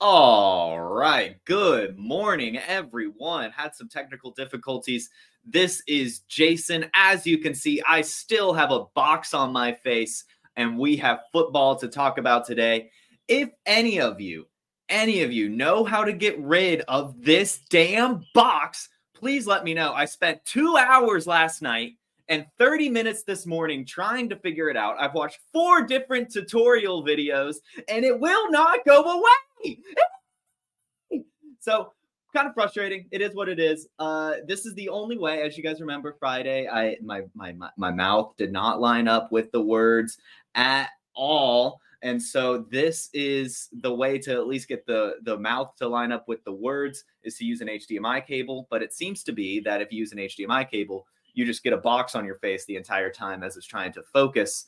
All right. Good morning, everyone. Had some technical difficulties. This is Jason. As you can see, I still have a box on my face, and we have football to talk about today. If any of you, any of you know how to get rid of this damn box, please let me know. I spent two hours last night and 30 minutes this morning trying to figure it out. I've watched four different tutorial videos, and it will not go away. so kind of frustrating. It is what it is. Uh, this is the only way, as you guys remember, Friday, I my my my mouth did not line up with the words at all. And so this is the way to at least get the the mouth to line up with the words is to use an HDMI cable. But it seems to be that if you use an HDMI cable, you just get a box on your face the entire time as it's trying to focus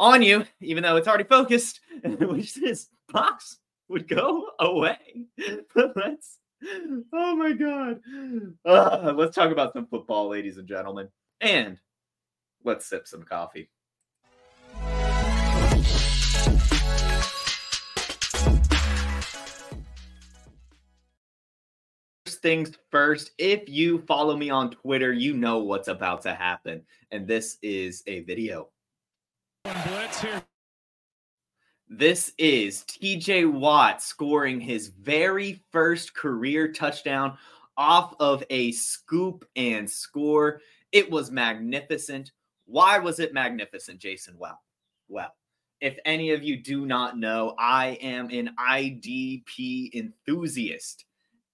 on you, even though it's already focused, which is box would go away. But let's, oh my God. Uh, let's talk about some football, ladies and gentlemen. And let's sip some coffee. First things first, if you follow me on Twitter, you know what's about to happen. And this is a video. Blitz here. This is TJ Watt scoring his very first career touchdown off of a scoop and score. It was magnificent. Why was it magnificent, Jason? Well, well, if any of you do not know, I am an IDP enthusiast.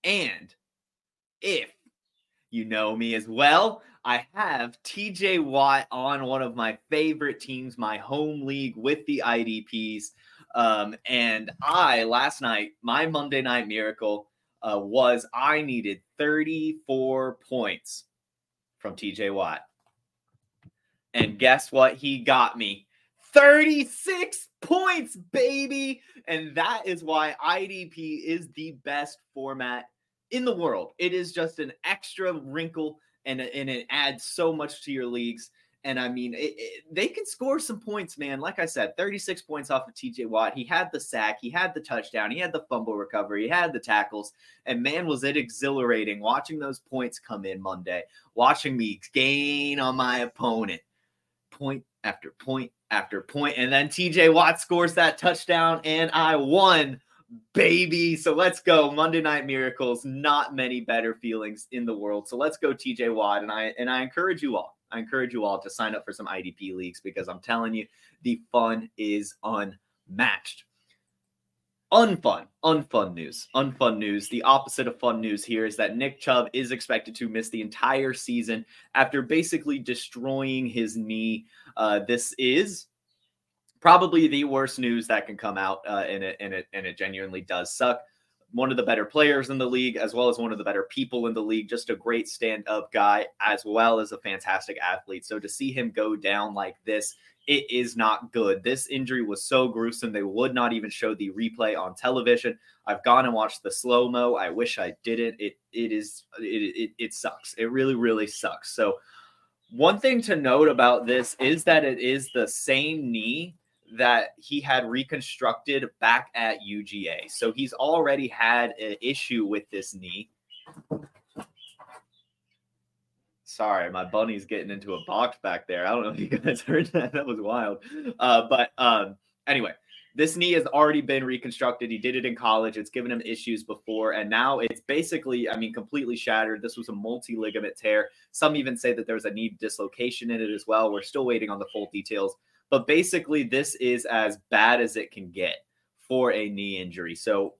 And if you know me as well, I have TJ Watt on one of my favorite teams, my home league with the IDPs. Um, and I last night, my Monday night miracle uh, was I needed 34 points from TJ Watt. And guess what? He got me 36 points, baby. And that is why IDP is the best format in the world. It is just an extra wrinkle and, and it adds so much to your leagues. And I mean, it, it, they can score some points, man. Like I said, 36 points off of TJ Watt. He had the sack, he had the touchdown, he had the fumble recovery, he had the tackles. And man, was it exhilarating watching those points come in Monday, watching me gain on my opponent, point after point after point. And then TJ Watt scores that touchdown, and I won, baby. So let's go. Monday Night Miracles, not many better feelings in the world. So let's go, TJ Watt. And I and I encourage you all I encourage you all to sign up for some IDP leagues because I'm telling you, the fun is unmatched. Unfun, unfun news, unfun news. The opposite of fun news here is that Nick Chubb is expected to miss the entire season after basically destroying his knee. Uh, this is probably the worst news that can come out, uh, and it and it and it genuinely does suck one of the better players in the league, as well as one of the better people in the league. Just a great stand up guy, as well as a fantastic athlete. So to see him go down like this, it is not good. This injury was so gruesome, they would not even show the replay on television. I've gone and watched the slow mo. I wish I didn't. It it is it, it it sucks. It really really sucks. So one thing to note about this is that it is the same knee that he had reconstructed back at UGA. So he's already had an issue with this knee. Sorry, my bunny's getting into a box back there. I don't know if you guys heard that. That was wild. Uh, but um, anyway, this knee has already been reconstructed. He did it in college. It's given him issues before, and now it's basically, I mean, completely shattered. This was a multi ligament tear. Some even say that there's a knee dislocation in it as well. We're still waiting on the full details, but basically, this is as bad as it can get for a knee injury. So,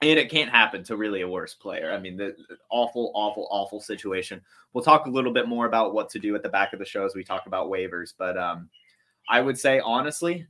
and it can't happen to really a worse player. I mean, the awful, awful, awful situation. We'll talk a little bit more about what to do at the back of the show as we talk about waivers, but um, I would say honestly,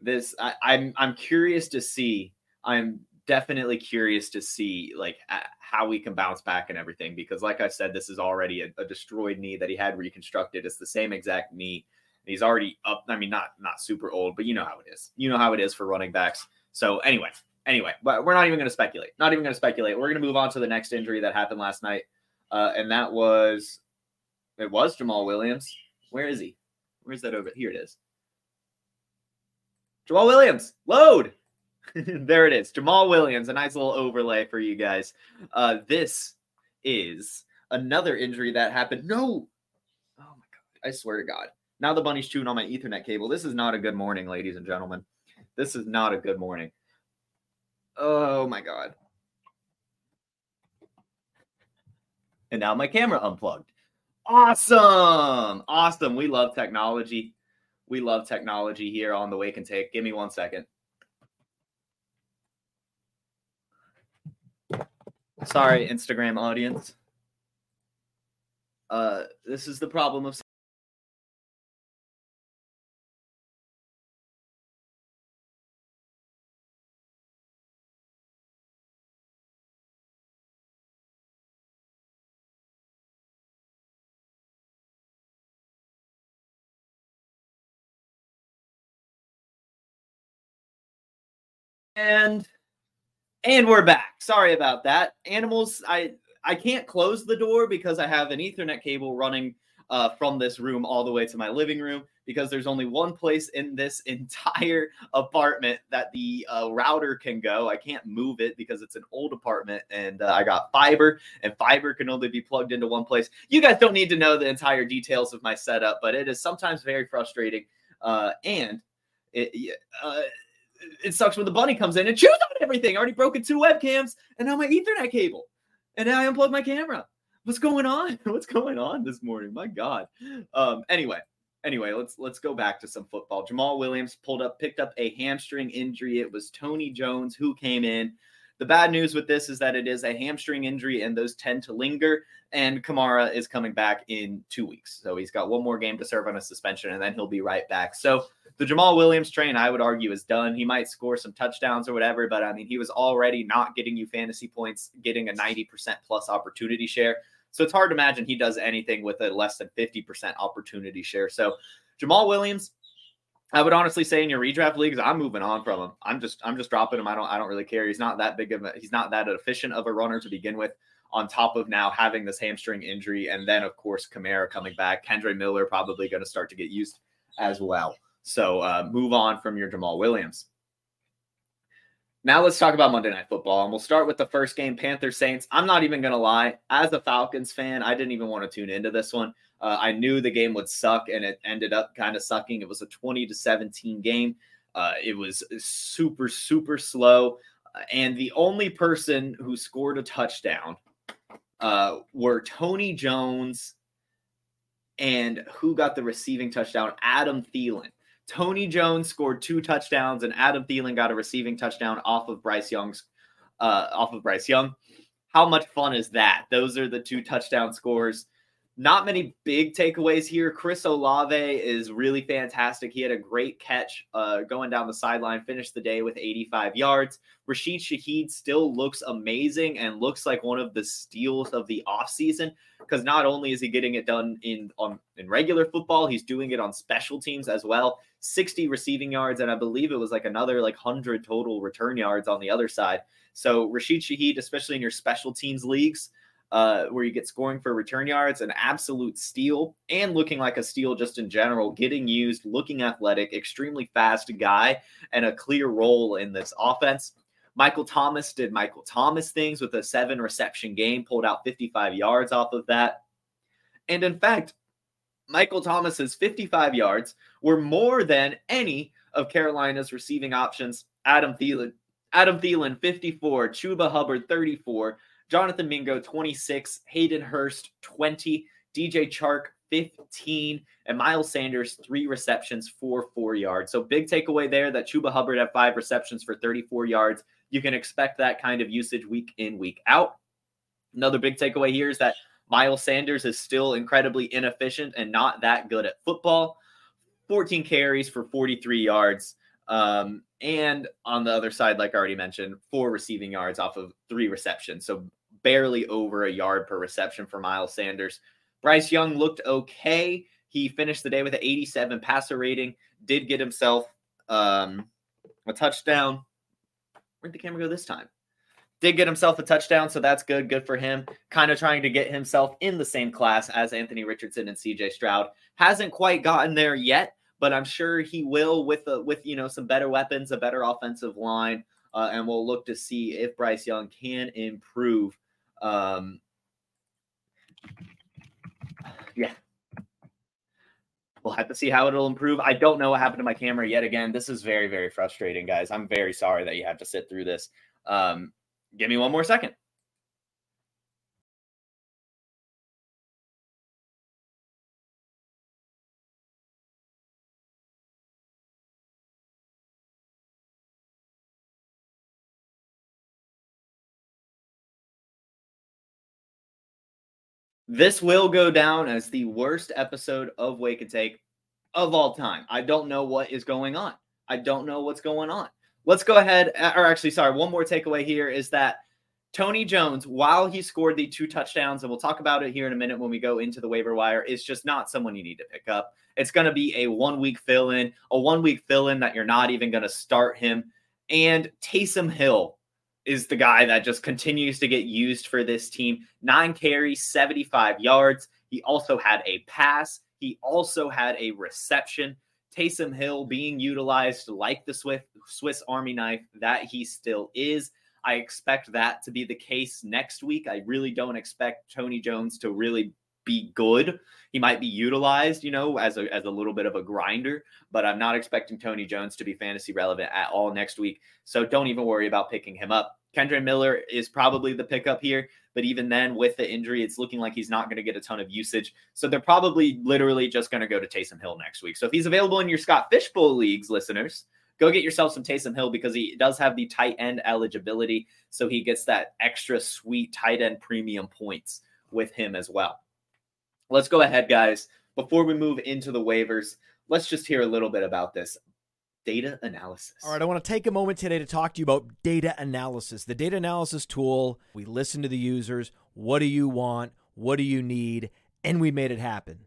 this I, I'm I'm curious to see. I'm definitely curious to see like how we can bounce back and everything because like I said, this is already a, a destroyed knee that he had reconstructed. It's the same exact knee. He's already up. I mean, not not super old, but you know how it is. You know how it is for running backs. So anyway, anyway, but we're not even going to speculate. Not even going to speculate. We're going to move on to the next injury that happened last night, uh, and that was it was Jamaal Williams. Where is he? Where's that over? Here it is. Jamaal Williams, load. there it is. Jamaal Williams, a nice little overlay for you guys. Uh, this is another injury that happened. No. Oh my God. I swear to God. Now the bunny's chewing on my Ethernet cable. This is not a good morning, ladies and gentlemen. This is not a good morning. Oh my God. And now my camera unplugged. Awesome. Awesome. We love technology. We love technology here on the Wake and Take. Give me one second. Sorry, Instagram audience. Uh, this is the problem of And and we're back. Sorry about that. Animals, I I can't close the door because I have an Ethernet cable running uh, from this room all the way to my living room because there's only one place in this entire apartment that the uh, router can go. I can't move it because it's an old apartment and uh, I got fiber, and fiber can only be plugged into one place. You guys don't need to know the entire details of my setup, but it is sometimes very frustrating. Uh, and it, uh, it sucks when the bunny comes in and chews on everything. I already broken two webcams and now my Ethernet cable. And now I unplugged my camera. What's going on? What's going on this morning? My God. Um, anyway, anyway, let's let's go back to some football. Jamaal Williams pulled up, picked up a hamstring injury. It was Tony Jones who came in. The bad news with this is that it is a hamstring injury and those tend to linger. And Kamara is coming back in two weeks. So he's got one more game to serve on a suspension and then he'll be right back. So the Jamaal Williams train, I would argue, is done. He might score some touchdowns or whatever, but I mean, he was already not getting you fantasy points, getting a 90% plus opportunity share. So it's hard to imagine he does anything with a less than 50% opportunity share. So Jamaal Williams, I would honestly say in your redraft leagues, I'm moving on from him. I'm just I'm just dropping him. I don't I don't really care. He's not that big of a he's not that efficient of a runner to begin with. On top of now having this hamstring injury, and then of course Kamara coming back, Kendre Miller probably going to start to get used as well. So uh, move on from your Jamaal Williams. Now let's talk about Monday Night Football, and we'll start with the first game, Panthers Saints. I'm not even going to lie. As a Falcons fan, I didn't even want to tune into this one. Uh, I knew the game would suck, and it ended up kind of sucking. It was a 20 to 17 game. Uh, it was super, super slow. And the only person who scored a touchdown uh, were Tony Jones and who got the receiving touchdown? Adam Thielen. Tony Jones scored two touchdowns, and Adam Thielen got a receiving touchdown off of Bryce Young's uh, off of Bryce Young. How much fun is that? Those are the two touchdown scores. Not many big takeaways here. Chris Olave is really fantastic. He had a great catch uh, going down the sideline, finished the day with 85 yards. Rashid Shaheed still looks amazing and looks like one of the steals of the offseason because not only is he getting it done in on in regular football, he's doing it on special teams as well. 60 receiving yards, and I believe it was like another like 100 total return yards on the other side. So Rashid Shaheed, especially in your special teams leagues, uh, where you get scoring for return yards, an absolute steal, and looking like a steal just in general, getting used, looking athletic, extremely fast guy, and a clear role in this offense. Michael Thomas did Michael Thomas things with a seven reception game, pulled out 55 yards off of that. And in fact, Michael Thomas's 55 yards were more than any of Carolina's receiving options. Adam Thielen, Adam Thielen 54, Chuba Hubbard 34, Jonathan Mingo 26, Hayden Hurst 20, DJ Chark 15, and Miles Sanders three receptions for four yards. So big takeaway there that Chuba Hubbard had five receptions for 34 yards. You can expect that kind of usage week in, week out. Another big takeaway here is that Miles Sanders is still incredibly inefficient and not that good at football. 14 carries for 43 yards. Um, and on the other side, like I already mentioned, four receiving yards off of three receptions. So barely over a yard per reception for Miles Sanders. Bryce Young looked okay. He finished the day with an 87 passer rating, did get himself um, a touchdown. Where'd the camera go this time? Did get himself a touchdown, so that's good. Good for him. Kind of trying to get himself in the same class as Anthony Richardson and CJ Stroud. Hasn't quite gotten there yet, but I'm sure he will with a, with you know some better weapons, a better offensive line, uh, and we'll look to see if Bryce Young can improve. Um, yeah, we'll have to see how it'll improve. I don't know what happened to my camera yet again. This is very very frustrating, guys. I'm very sorry that you have to sit through this. Um, Give me one more second. This will go down as the worst episode of Wake and Take of all time. I don't know what is going on. I don't know what's going on let's go ahead. Or actually, sorry, one more takeaway here is that Tony Jones, while he scored the two touchdowns, and we'll talk about it here in a minute when we go into the waiver wire, is just not someone you need to pick up. It's going to be a one week fill in, a one week fill in that you're not even going to start him. And Taysom Hill is the guy that just continues to get used for this team. Nine carries, 75 yards. He also had a pass, he also had a reception. Taysom Hill being utilized like the Swiss, Swiss Army knife that he still is. I expect that to be the case next week. I really don't expect Tony Jones to really be good. He might be utilized, you know, as a as a little bit of a grinder, but I'm not expecting Tony Jones to be fantasy relevant at all next week. So don't even worry about picking him up. Kendre Miller is probably the pickup here. But even then, with the injury, it's looking like he's not going to get a ton of usage. So they're probably literally just going to go to Taysom Hill next week. So if he's available in your Scott Fish Bowl leagues, listeners, go get yourself some Taysom Hill because he does have the tight end eligibility. So he gets that extra sweet tight end premium points with him as well. Let's go ahead, guys. Before we move into the waivers, let's just hear a little bit about this data analysis. All right, I want to take a moment today to talk to you about data analysis. The data analysis tool, we listen to the users. What do you want? What do you need? And we made it happen.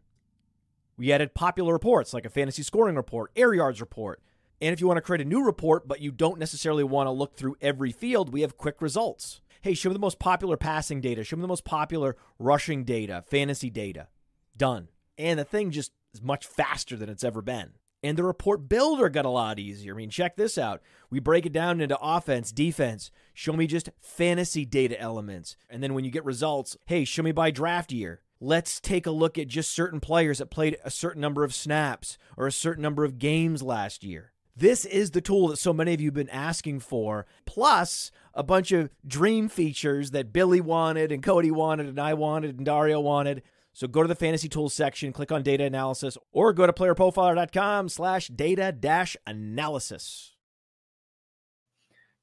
We added popular reports like a fantasy scoring report, air yards report. And if you want to create a new report, but you don't necessarily want to look through every field, we have quick results. Hey, show me the most popular passing data, show me the most popular rushing data, fantasy data. Done. And the thing just is much faster than it's ever been. And the report builder got a lot easier. I mean, check this out. We break it down into offense, defense. Show me just fantasy data elements. And then when you get results, hey, show me by draft year. Let's take a look at just certain players that played a certain number of snaps or a certain number of games last year. This is the tool that so many of you have been asking for, plus a bunch of dream features that Billy wanted and Cody wanted and I wanted and Dario wanted. So go to the fantasy tools section, click on data analysis, or go to playerprofiler.com slash data dash analysis.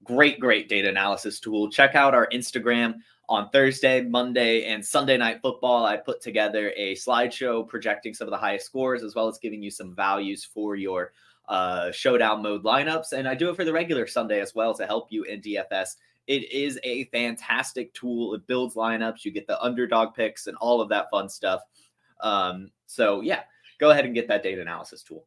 Great, great data analysis tool. Check out our Instagram on Thursday, Monday, and Sunday night football. I put together a slideshow projecting some of the highest scores as well as giving you some values for your uh, showdown mode lineups. And I do it for the regular Sunday as well to help you in DFS it is a fantastic tool. It builds lineups. You get the underdog picks and all of that fun stuff. Um, so, yeah, go ahead and get that data analysis tool.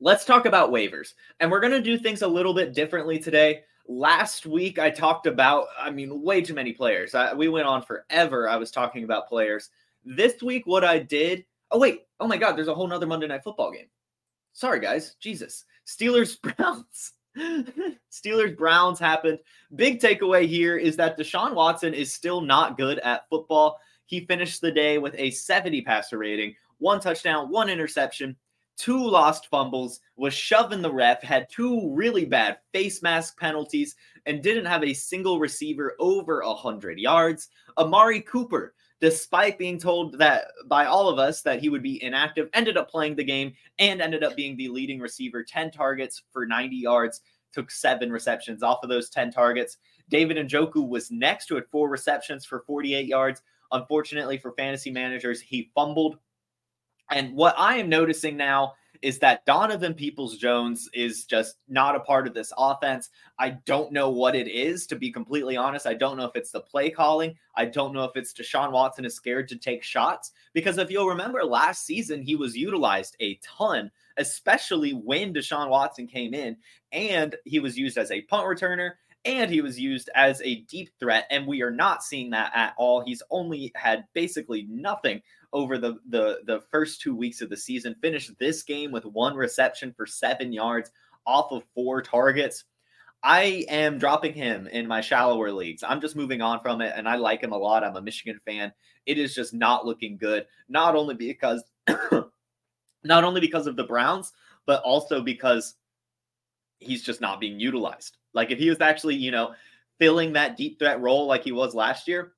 Let's talk about waivers. And we're going to do things a little bit differently today. Last week, I talked about, I mean, way too many players. I, we went on forever. I was talking about players. This week, what I did, oh, wait, oh my God, there's a whole nother Monday Night Football game. Sorry, guys. Jesus. Steelers Browns. Steelers Browns happened. Big takeaway here is that Deshaun Watson is still not good at football. He finished the day with a 70 passer rating, one touchdown, one interception, two lost fumbles, was shoving the ref, had two really bad face mask penalties, and didn't have a single receiver over 100 yards. Amari Cooper, despite being told that by all of us that he would be inactive, ended up playing the game and ended up being the leading receiver, 10 targets for 90 yards, took seven receptions off of those 10 targets. David Njoku was next to it, four receptions for 48 yards. Unfortunately for fantasy managers, he fumbled. And what I am noticing now is that Donovan Peoples Jones is just not a part of this offense. I don't know what it is, to be completely honest. I don't know if it's the play calling. I don't know if it's Deshaun Watson is scared to take shots. Because if you'll remember last season, he was utilized a ton, especially when Deshaun Watson came in and he was used as a punt returner and he was used as a deep threat. And we are not seeing that at all. He's only had basically nothing over the the the first two weeks of the season. Finished this game with one reception for seven yards off of four targets. I am dropping him in my shallower leagues. I'm just moving on from it, and I like him a lot. I'm a Michigan fan. It is just not looking good. Not only because, not only because of the Browns, but also because he's just not being utilized. Like if he was actually, you know, filling that deep threat role like he was last year,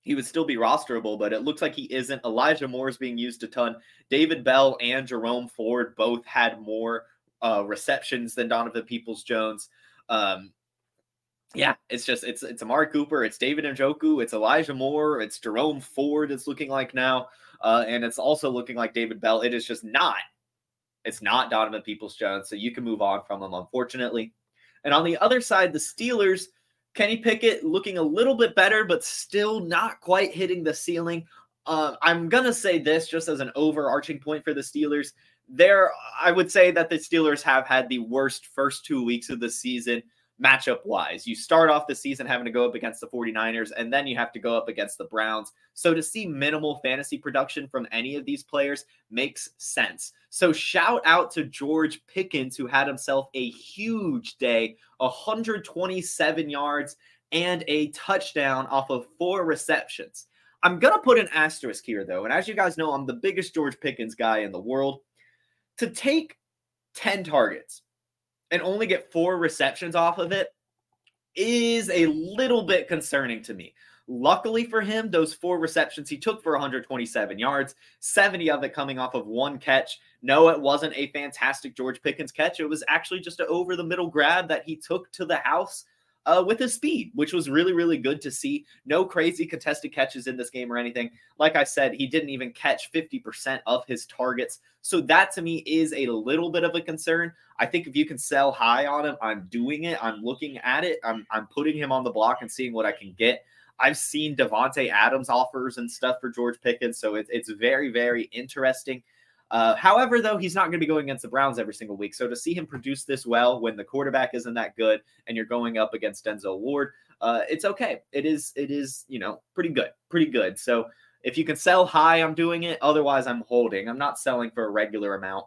he would still be rosterable, but it looks like he isn't. Elijah Moore is being used a ton. David Bell and Jerome Ford both had more uh, receptions than Donovan Peoples Jones. Um, yeah, it's just it's it's Amari Cooper, it's David Njoku, it's Elijah Moore, it's Jerome Ford. It's looking like now, uh, and it's also looking like David Bell. It is just not. It's not Donovan Peoples Jones, so you can move on from him, unfortunately. And on the other side, the Steelers, Kenny Pickett looking a little bit better, but still not quite hitting the ceiling. Uh, I'm gonna say this just as an overarching point for the Steelers. There, I would say that the Steelers have had the worst first two weeks of the season matchup wise. You start off the season having to go up against the 49ers, and then you have to go up against the Browns. So to see minimal fantasy production from any of these players makes sense. So shout out to George Pickens, who had himself a huge day 127 yards and a touchdown off of four receptions. I'm going to put an asterisk here, though. And as you guys know, I'm the biggest George Pickens guy in the world. To take 10 targets, and only get four receptions off of it is a little bit concerning to me. Luckily for him, those four receptions he took for 127 yards, 70 of it coming off of one catch. No, it wasn't a fantastic George Pickens catch. It was actually just an over the middle grab that he took to the house uh, with his speed, which was really, really good to see. No crazy contested catches in this game or anything. Like I said, he didn't even catch 50% of his targets. So that to me is a little bit of a concern. I think if you can sell high on him, I'm doing it. I'm looking at it. I'm, I'm putting him on the block and seeing what I can get. I've seen Davante Adams offers and stuff for George Pickens. So it, it's very, very interesting. Uh, however, though, he's not going to be going against the Browns every single week. So to see him produce this well when the quarterback isn't that good and you're going up against Denzel Ward, uh, it's okay. It is, it is, you know, pretty good, pretty good. So if you can sell high, I'm doing it. Otherwise, I'm holding. I'm not selling for a regular amount.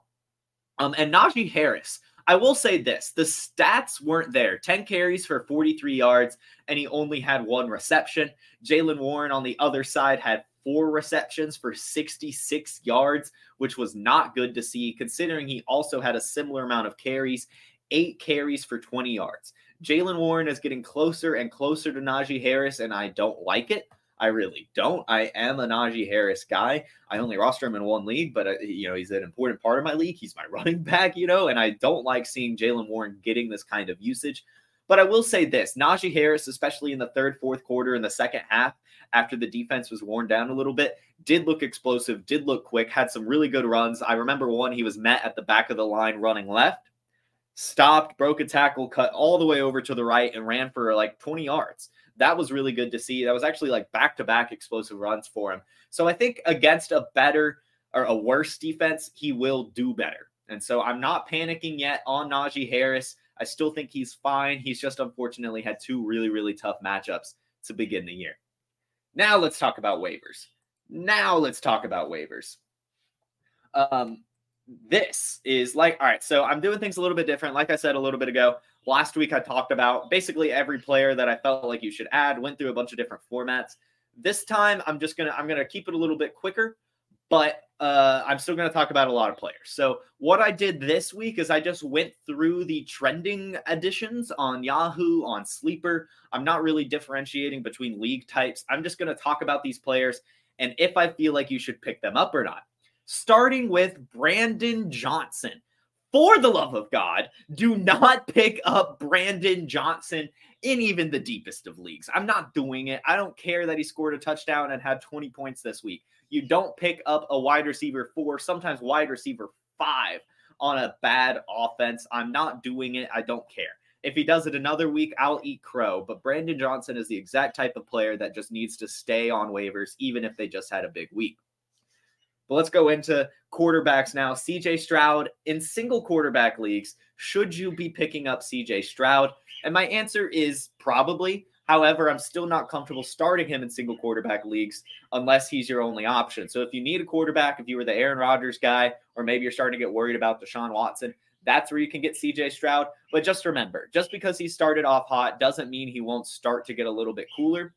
Um, and Najee Harris, I will say this the stats weren't there 10 carries for 43 yards, and he only had one reception. Jaylen Warren on the other side had four receptions for 66 yards, which was not good to see, considering he also had a similar amount of carries, eight carries for 20 yards. Jaylen Warren is getting closer and closer to Najee Harris, and I don't like it. I really don't. I am a Najee Harris guy. I only roster him in one league, but uh, you know he's an important part of my league. He's my running back, you know, and I don't like seeing Jaylen Warren getting this kind of usage. But I will say this Najee Harris, especially in the third, fourth quarter, in the second half, after the defense was worn down a little bit, did look explosive, did look quick, had some really good runs. I remember one, he was met at the back of the line running left, stopped, broke a tackle, cut all the way over to the right, and ran for like 20 yards. That was really good to see. That was actually like back to back explosive runs for him. So I think against a better or a worse defense, he will do better. And so I'm not panicking yet on Najee Harris. I still think he's fine. He's just unfortunately had two really, really tough matchups to begin the year. Now let's talk about waivers. Now let's talk about waivers. Um, this is like, all right, so I'm doing things a little bit different. Like I said a little bit ago, last week I talked about basically every player that I felt like you should add, went through a bunch of different formats. This time I'm just gonna I'm gonna keep it a little bit quicker, but uh, I'm still going to talk about a lot of players. So, what I did this week is I just went through the trending additions on Yahoo, on Sleeper. I'm not really differentiating between league types. I'm just going to talk about these players and if I feel like you should pick them up or not. Starting with Brandon Johnson. For the love of God, do not pick up Brandon Johnson in even the deepest of leagues. I'm not doing it. I don't care that he scored a touchdown and had 20 points this week. You don't pick up a wide receiver four, sometimes wide receiver five on a bad offense. I'm not doing it. I don't care. If he does it another week, I'll eat crow. But Brandon Johnson is the exact type of player that just needs to stay on waivers, even if they just had a big week. But let's go into quarterbacks now. CJ Stroud in single quarterback leagues. Should you be picking up CJ Stroud? And my answer is probably. However, I'm still not comfortable starting him in single quarterback leagues unless he's your only option. So if you need a quarterback, if you were the Aaron Rodgers guy, or maybe you're starting to get worried about Deshaun Watson, that's where you can get CJ Stroud. But just remember, just because he started off hot doesn't mean he won't start to get a little bit cooler.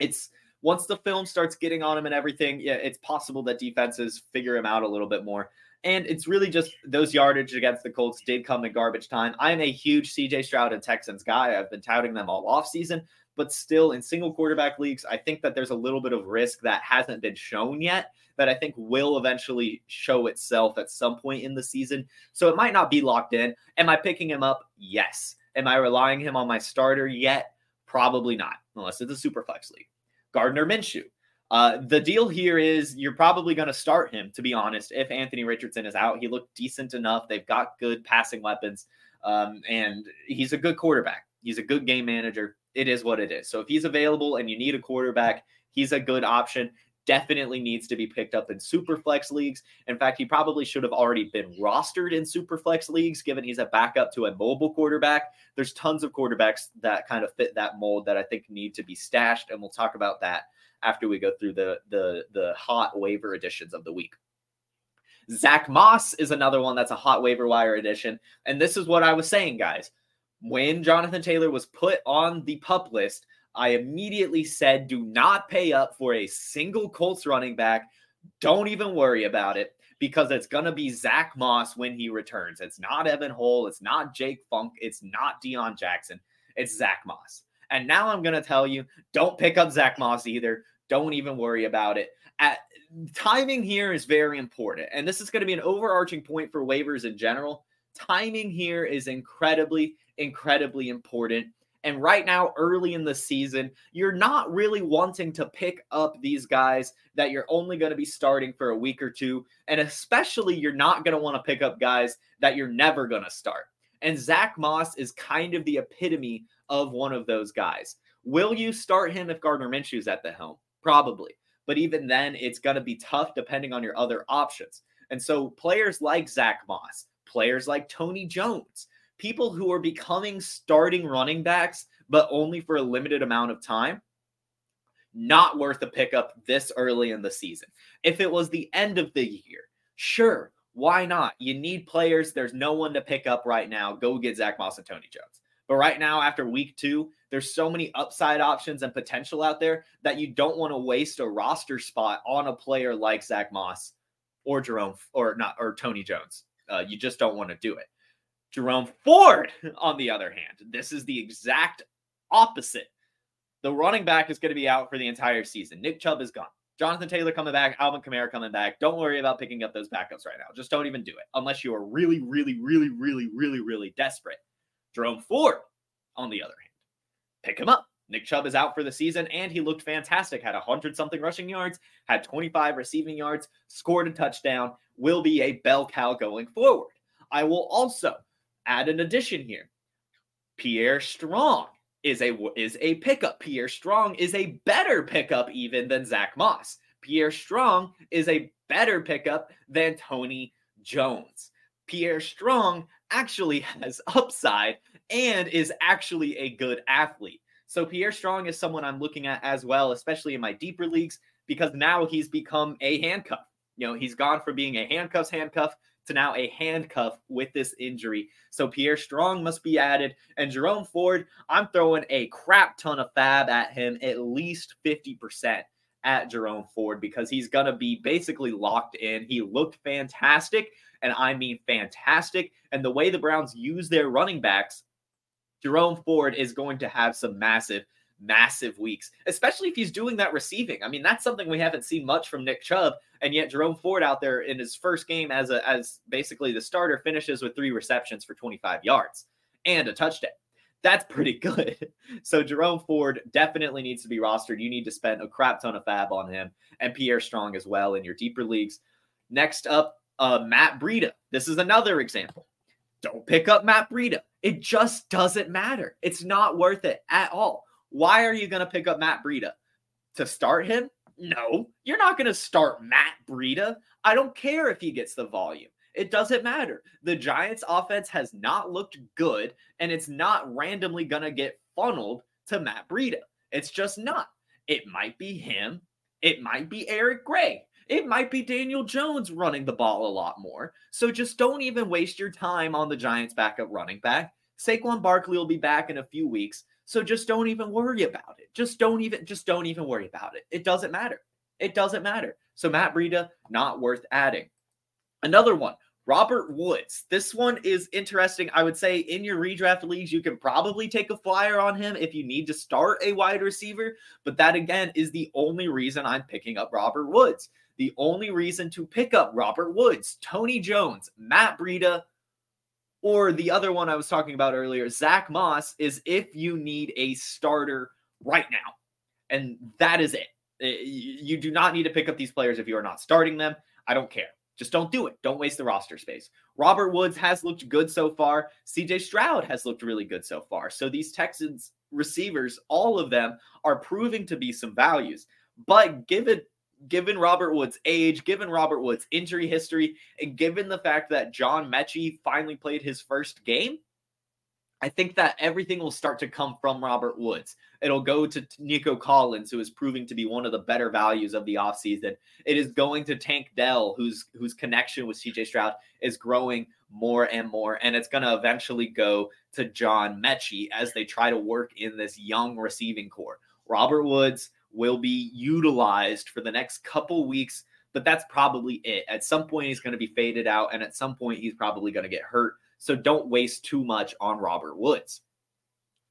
It's once the film starts getting on him and everything, yeah, it's possible that defenses figure him out a little bit more. And it's really just those yardage against the Colts did come in garbage time. I'm a huge CJ Stroud and Texans guy. I've been touting them all off season, but still in single quarterback leagues, I think that there's a little bit of risk that hasn't been shown yet that I think will eventually show itself at some point in the season. So it might not be locked in. Am I picking him up? Yes. Am I relying him on my starter yet? Probably not, unless it's a super flex league. Gardner Minshew. Uh, the deal here is you're probably going to start him, to be honest, if Anthony Richardson is out. He looked decent enough. They've got good passing weapons, um, and he's a good quarterback. He's a good game manager. It is what it is. So if he's available and you need a quarterback, he's a good option. Definitely needs to be picked up in super flex leagues. In fact, he probably should have already been rostered in super flex leagues, given he's a backup to a mobile quarterback. There's tons of quarterbacks that kind of fit that mold that I think need to be stashed, and we'll talk about that after we go through the the the hot waiver editions of the week. Zack Moss is another one that's a hot waiver wire edition. And this is what I was saying, guys. When Jonathan Taylor was put on the pup list, I immediately said, do not pay up for a single Colts running back. Don't even worry about it because it's going to be Zack Moss when he returns. It's not Evan Hull. It's not Jake Funk. It's not Deon Jackson. It's Zack Moss. And now I'm going to tell you don't pick up Zack Moss either. Don't even worry about it. At, timing here is very important. And this is going to be an overarching point for waivers in general. Timing here is incredibly, incredibly important. And right now, early in the season, you're not really wanting to pick up these guys that you're only going to be starting for a week or two. And especially, you're not going to want to pick up guys that you're never going to start. And Zack Moss is kind of the epitome of one of those guys. Will you start him if Gardner Minshew's at the helm? Probably. But even then, it's going to be tough depending on your other options. And so, players like Zack Moss, players like Tony Jones, people who are becoming starting running backs, but only for a limited amount of time, not worth a pickup this early in the season. If it was the end of the year, sure, why not? You need players. There's no one to pick up right now. Go get Zack Moss and Tony Jones. But right now, after week two, there's so many upside options and potential out there that you don't want to waste a roster spot on a player like Zack Moss or Jerome or not or Tony Jones. Uh, you just don't want to do it. Jerome Ford, on the other hand, this is the exact opposite. The running back is going to be out for the entire season. Nick Chubb is gone. Jonathan Taylor coming back, Alvin Kamara coming back. Don't worry about picking up those backups right now. Just don't even do it unless you are really, really, really, really, really, really desperate. Jerome Ford, on the other hand, pick him up. Nick Chubb is out for the season and he looked fantastic. Had 100 something rushing yards, had 25 receiving yards, scored a touchdown, will be a bell cow going forward. I will also add an addition here. Pierre Strong is a is a pickup. Pierre Strong is a better pickup even than Zack Moss. Pierre Strong is a better pickup than Tony Jones. Pierre Strong actually has upside and is actually a good athlete. So Pierre Strong is someone I'm looking at as well, especially in my deeper leagues, because now he's become a handcuff. You know, he's gone from being a handcuffs handcuff to now a handcuff with this injury. So Pierre Strong must be added. And Jerome Ford, I'm throwing a crap ton of FAAB at him, at least 50% at Jerome Ford, because he's going to be basically locked in. He looked fantastic, and I mean fantastic. And the way the Browns use their running backs, Jerome Ford is going to have some massive massive weeks, especially if he's doing that receiving. I mean, that's something we haven't seen much from Nick Chubb, and yet Jerome Ford out there in his first game as a as basically the starter finishes with three receptions for 25 yards and a touchdown. That's pretty good. So Jerome Ford definitely needs to be rostered. You need to spend a crap ton of FAAB on him and Pierre Strong as well in your deeper leagues. Next up, uh, Matt Breida. This is another example. Don't pick up Matt Breida. It just doesn't matter. It's not worth it at all. Why are you going to pick up Matt Breida? To start him? No, you're not going to start Matt Breida. I don't care if he gets the volume. It doesn't matter. The Giants offense has not looked good, and it's not randomly going to get funneled to Matt Breida. It's just not. It might be him. It might be Eric Gray. It might be Daniel Jones running the ball a lot more. So just don't even waste your time on the Giants backup running back. Saquon Barkley will be back in a few weeks. So just don't even worry about it. Just don't even just don't even worry about it. It doesn't matter. It doesn't matter. So Matt Breida not worth adding. Another one, Robert Woods. This one is interesting. I would say in your redraft leagues, you can probably take a flyer on him if you need to start a wide receiver. But that again is the only reason I'm picking up Robert Woods. The only reason to pick up Robert Woods, Tony Jones, Matt Breida, or the other one I was talking about earlier, Zack Moss, is if you need a starter right now. And that is it. Eh, you do not need to pick up these players if you are not starting them. I don't care. Just don't do it. Don't waste the roster space. Robert Woods has looked good so far. CJ Stroud has looked really good so far. So these Texans receivers, all of them are proving to be some values. But give it given Robert Woods' age, given Robert Woods' injury history, and given the fact that John Metchie finally played his first game, I think that everything will start to come from Robert Woods. It'll go to Nico Collins, who is proving to be one of the better values of the offseason. It is going to Tank Dell, whose whose connection with CJ Stroud is growing more and more. And it's going to eventually go to John Metchie as they try to work in this young receiving core. Robert Woods, will be utilized for the next couple weeks, but that's probably it. At some point, he's going to be faded out, and at some point, he's probably going to get hurt. So don't waste too much on Robert Woods.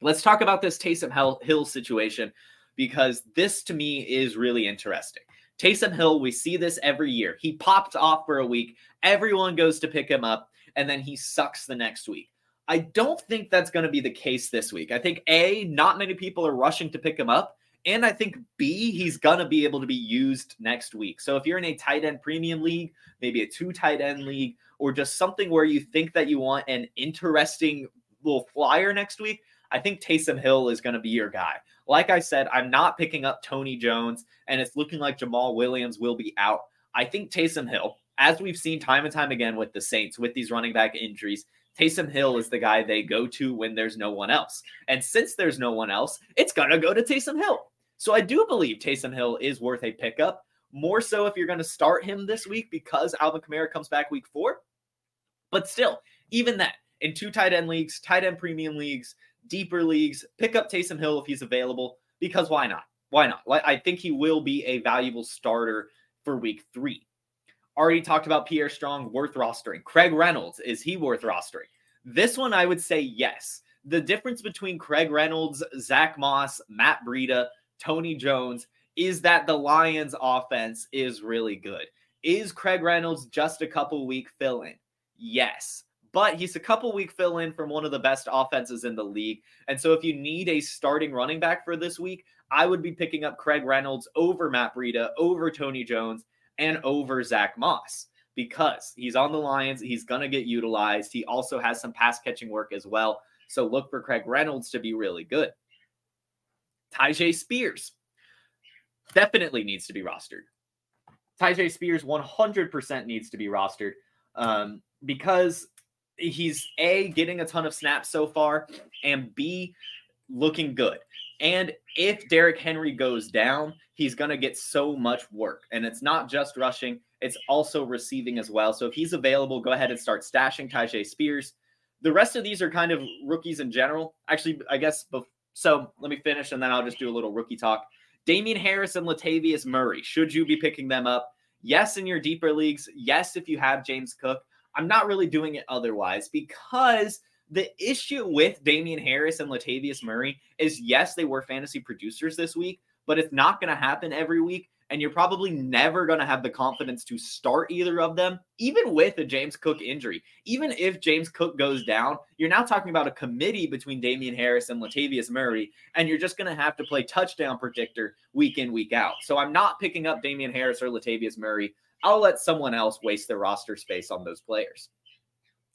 Let's talk about this Taysom Hill situation because this to me is really interesting. Taysom Hill, we see this every year. He popped off for a week, everyone goes to pick him up, and then he sucks the next week. I don't think that's going to be the case this week. I think A, not many people are rushing to pick him up. And I think B, he's going to be able to be used next week. So if you're in a tight end premium league, maybe a two tight end league, or just something where you think that you want an interesting little flyer next week, I think Taysom Hill is going to be your guy. Like I said, I'm not picking up Tony Jones, and it's looking like Jamaal Williams will be out. I think Taysom Hill, as we've seen time and time again with the Saints, with these running back injuries, Taysom Hill is the guy they go to when there's no one else. And since there's no one else, it's going to go to Taysom Hill. So I do believe Taysom Hill is worth a pickup. More so if you're going to start him this week because Alvin Kamara comes back week four. But still, even that in two tight end leagues, tight end premium leagues, deeper leagues, pick up Taysom Hill if he's available because why not? Why not? I think he will be a valuable starter for week three. Already talked about Pierre Strong, worth rostering. Craig Reynolds, is he worth rostering? This one, I would say yes. The difference between Craig Reynolds, Zack Moss, Matt Breida, Tony Jones is that the Lions offense is really good. Is Craig Reynolds just a couple week fill in? Yes. But he's a couple week fill in from one of the best offenses in the league. And so if you need a starting running back for this week, I would be picking up Craig Reynolds over Matt Breida, over Tony Jones, and over Zack Moss because he's on the Lions. He's going to get utilized. He also has some pass catching work as well. So look for Craig Reynolds to be really good. Tyjae Spears definitely needs to be rostered. Tyjae Spears 100% needs to be rostered um, because he's A, getting a ton of snaps so far, and B, looking good. And if Derrick Henry goes down, he's going to get so much work. And it's not just rushing, It's also receiving as well. So if he's available, go ahead and start stashing Tyjae Spears. The rest of these are kind of rookies in general. Actually, I guess. So let me finish and then I'll just do a little rookie talk. Damien Harris and Latavius Murray. Should you be picking them up? Yes, in your deeper leagues. Yes, if you have James Cook. I'm not really doing it otherwise because the issue with Damien Harris and Latavius Murray is yes, they were fantasy producers this week, but it's not going to happen every week and you're probably never going to have the confidence to start either of them, even with a James Cook injury. Even if James Cook goes down, you're now talking about a committee between Damien Harris and Latavius Murray, and you're just going to have to play touchdown predictor week in, week out. So I'm not picking up Damien Harris or Latavius Murray. I'll let someone else waste their roster space on those players.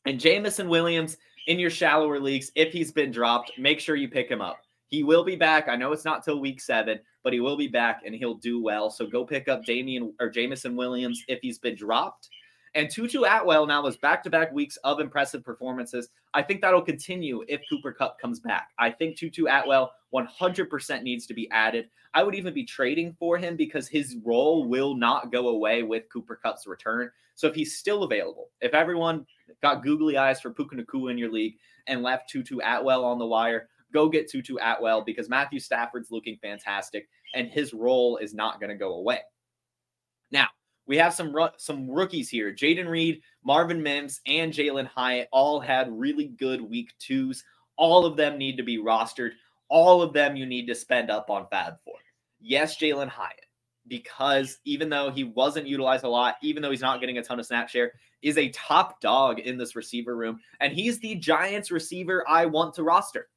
And Jameson Williams in your shallower leagues, if he's been dropped, make sure you pick him up. He will be back. I know it's not till week seven, but he will be back and he'll do well. So go pick up Damian or Jameson Williams if he's been dropped. And Tutu Atwell now has back to back weeks of impressive performances. I think that'll continue if Cooper Kupp comes back. I think Tutu Atwell 100% needs to be added. I would even be trading for him because his role will not go away with Cooper Kupp's return. So if he's still available, if everyone got googly eyes for Puka Nacua in your league and left Tutu Atwell on the wire, go get Tutu Atwell because Matthew Stafford's looking fantastic and his role is not going to go away. Now, we have some some rookies here. Jayden Reed, Marvin Mims, and Jalin Hyatt all had really good week twos. All of them need to be rostered. All of them you need to spend up on FAAB for. Yes, Jalin Hyatt, because even though he wasn't utilized a lot, even though he's not getting a ton of snap share, is a top dog in this receiver room. And he's the Giants receiver I want to roster.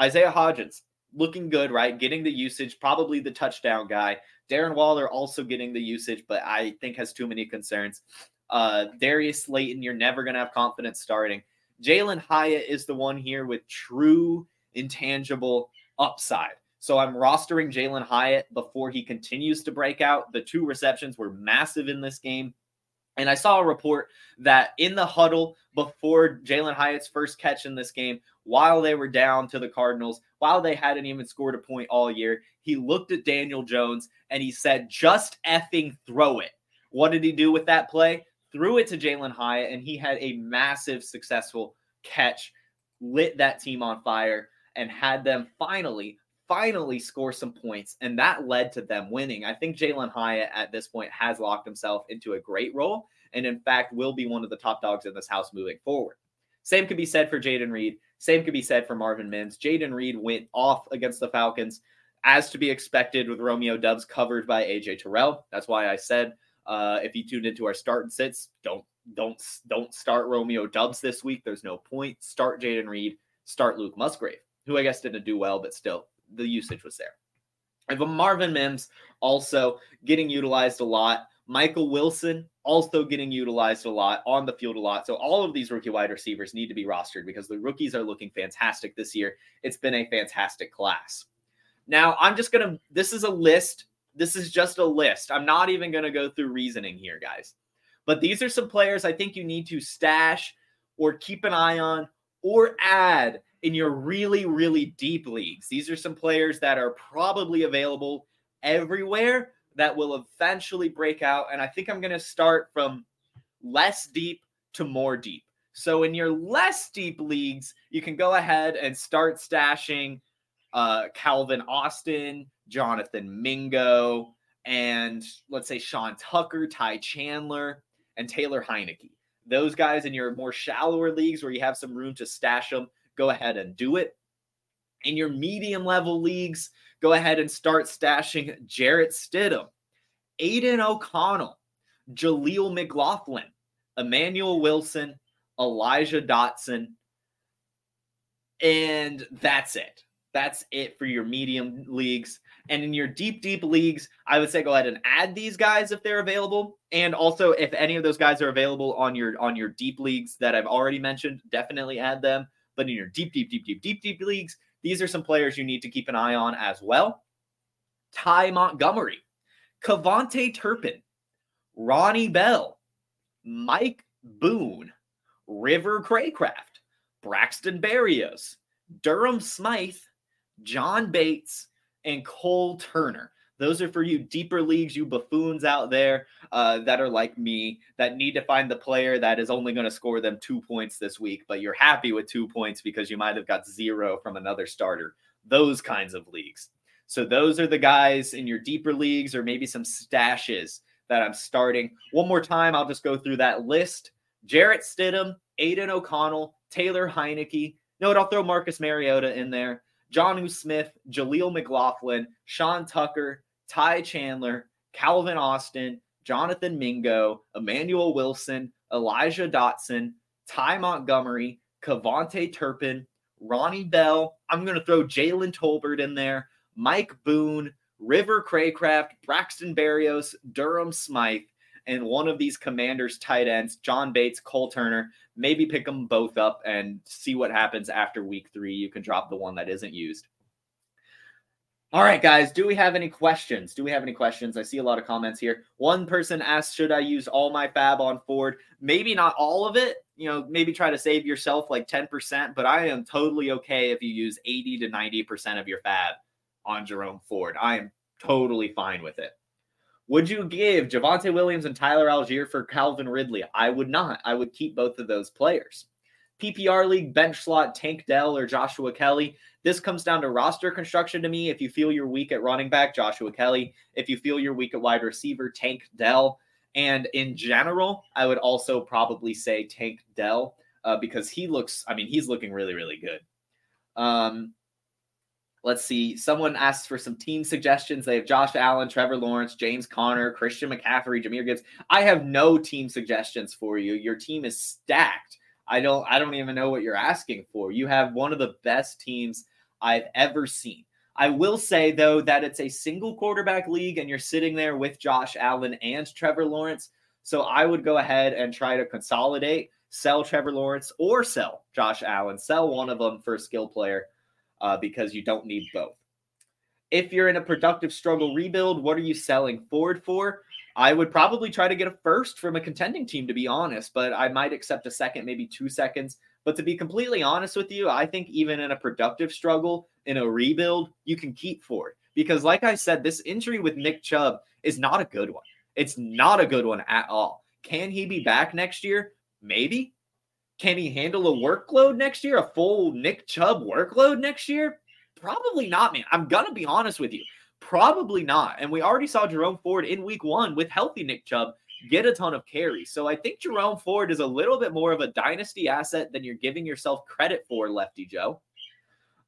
Isaiah Hodgins looking good, right? Getting the usage, probably the touchdown guy. Darren Waller also getting the usage, but I think has too many concerns. Uh, Darius Slayton, you're never going to have confidence starting. Jalin Hyatt is the one here with true intangible upside. So I'm rostering Jalin Hyatt before he continues to break out. The two receptions were massive in this game. And I saw a report that in the huddle before Jalin Hyatt's first catch in this game, while they were down to the Cardinals, while they hadn't even scored a point all year, he looked at Daniel Jones and he said, just effing throw it. What did he do with that play? Threw it to Jalin Hyatt, and he had a massive, successful catch, lit that team on fire, and had them finally finally score some points, and that led to them winning. I think Jalin Hyatt at this point has locked himself into a great role, and in fact will be one of the top dogs in this house moving forward. Same could be said for Jayden Reed. Same could be said for Marvin Mims. Jayden Reed went off against the Falcons, as to be expected with Romeo Doubs covered by AJ Terrell. That's why I said uh, if you tuned into our start and sits, don't don't don't start Romeo Doubs this week. There's no point. Start Jayden Reed. Start Luke Musgrave, who I guess didn't do well, but still the usage was there. And Marvin Mims also getting utilized a lot. Michael Wilson also getting utilized a lot on the field a lot. So all of these rookie wide receivers need to be rostered because the rookies are looking fantastic this year. It's been a fantastic class. Now, I'm just going to this is a list. This is just a list. I'm not even going to go through reasoning here, guys. But these are some players I think you need to stash or keep an eye on or add in your really, really deep leagues. These are some players that are probably available everywhere that will eventually break out. And I think I'm going to start from less deep to more deep. So in your less deep leagues, you can go ahead and start stashing uh, Calvin Austin, Jonathan Mingo, and let's say Sean Tucker, Ty Chandler, and Taylor Heinicke. Those guys in your more shallower leagues where you have some room to stash them, go ahead and do it. In your medium level leagues, go ahead and start stashing Jarrett Stidham, Aidan O'Connell, Jaleel McLaughlin, Emmanuel Wilson, Elijah Dotson, and that's it. That's it for your medium leagues. And in your deep, deep leagues, I would say go ahead and add these guys if they're available. And also, if any of those guys are available on your on your deep leagues that I've already mentioned, definitely add them. But in your deep, deep, deep, deep, deep, deep leagues, these are some players you need to keep an eye on as well. Ty Montgomery, KaVontae Turpin, Ronnie Bell, Mike Boone, River Cracraft, Braxton Berrios, Durham Smythe, John Bates, and Cole Turner. Those are for you deeper leagues, you buffoons out there uh, that are like me that need to find the player that is only going to score them two points this week, but you're happy with two points because you might have got zero from another starter. Those kinds of leagues. So those are the guys in your deeper leagues or maybe some stashes that I'm starting. One more time, I'll just go through that list. Jarrett Stidham, Aidan O'Connell, Taylor Heinicke. No, I'll throw Marcus Mariota in there. Jonnu Smith, Jaleel McLaughlin, Sean Tucker, Ty Chandler, Calvin Austin, Jonathan Mingo, Emmanuel Wilson, Elijah Dotson, Ty Montgomery, KaVontae Turpin, Ronnie Bell. I'm going to throw Jalen Tolbert in there, Mike Boone, River Cracraft, Braxton Berrios, Durham Smythe, and one of these commanders tight ends, John Bates, Cole Turner. Maybe pick them both up and see what happens after week three. You can drop the one that isn't used. All right, guys, do we have any questions? Do we have any questions? I see a lot of comments here. One person asked, Should I use all my FAAB on Ford? Maybe not all of it. You know, maybe try to save yourself like 10%, but I am totally okay if you use 80 to 90% of your FAAB on Jerome Ford. I am totally fine with it. Would you give Javonte Williams and Tyler Allgeier for Calvin Ridley? I would not. I would keep both of those players. PPR league bench slot Tank Dell or Joshua Kelley. This comes down to roster construction to me. If you feel you're weak at running back, Joshua Kelley. If you feel you're weak at wide receiver, Tank Dell. And in general, I would also probably say Tank Dell uh, because he looks, I mean, he's looking really, really good. Um, Let's see. Someone asked for some team suggestions. They have Josh Allen, Trevor Lawrence, James Conner, Christian McCaffrey, Jahmyr Gibbs. I have no team suggestions for you. Your team is stacked. I don't I don't even know what you're asking for. You have one of the best teams I've ever seen. I will say though that it's a single quarterback league and you're sitting there with Josh Allen and Trevor Lawrence. So I would go ahead and try to consolidate, sell Trevor Lawrence or sell Josh Allen, sell one of them for a skill player uh, because you don't need both. If you're in a productive struggle rebuild, what are you selling Ford for? I would probably try to get a first from a contending team, to be honest, but I might accept a second, maybe two seconds. But to be completely honest with you, I think even in a productive struggle, in a rebuild, you can keep Ford. Because, like I said, this injury with Nick Chubb is not a good one. It's not a good one at all. Can he be back next year? Maybe. Can he handle a workload next year? A full Nick Chubb workload next year? Probably not, man. I'm going to be honest with you. Probably not. And we already saw Jerome Ford in week one with healthy Nick Chubb get a ton of carries. So I think Jerome Ford is a little bit more of a dynasty asset than you're giving yourself credit for, Lefty Joe.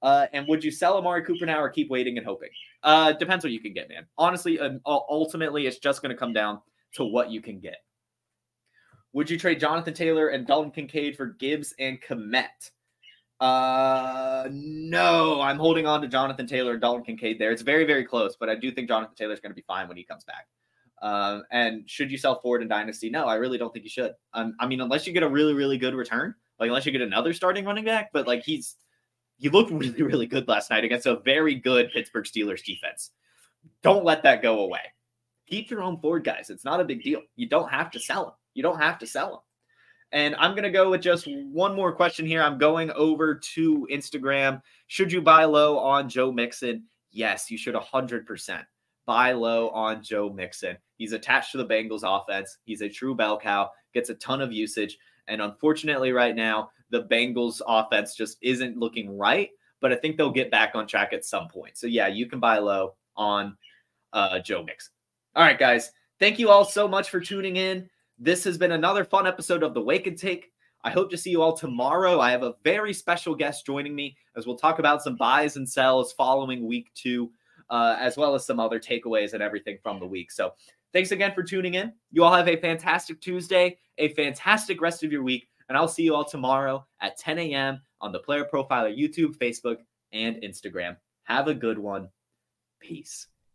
Uh, and would you sell Amari Cooper now or keep waiting and hoping? Uh, depends what you can get, man. Honestly, um, ultimately, it's just going to come down to what you can get. Would you trade Jonathan Taylor and Dalton Kincaid for Gibbs and Kmet? Uh, no, I'm holding on to Jonathan Taylor and Dalton Kincaid there. It's very, very close, but I do think Jonathan Taylor is going to be fine when he comes back. Um, and should you sell Ford in Dynasty? No, I really don't think you should. Um, I mean, unless you get a really, really good return, like unless you get another starting running back, but like he's he looked really, really good last night against a very good Pittsburgh Steelers defense. Don't let that go away. Keep your own Ford, guys. It's not a big deal. You don't have to sell him. You don't have to sell them. And I'm going to go with just one more question here. I'm going over to Instagram. Should you buy low on Joe Mixon? Yes, you should 100% buy low on Joe Mixon. He's attached to the Bengals offense. He's a true bell cow, gets a ton of usage. And unfortunately, right now, the Bengals offense just isn't looking right. But I think they'll get back on track at some point. So, yeah, you can buy low on uh, Joe Mixon. All right, guys. Thank you all so much for tuning in. This has been another fun episode of the Wake and Take. I hope to see you all tomorrow. I have a very special guest joining me as we'll talk about some buys and sells following week two, uh, as well as some other takeaways and everything from the week. So, thanks again for tuning in. You all have a fantastic Tuesday, a fantastic rest of your week, and I'll see you all tomorrow at 10 a.m. on the Player Profiler YouTube, Facebook, and Instagram. Have a good one. Peace.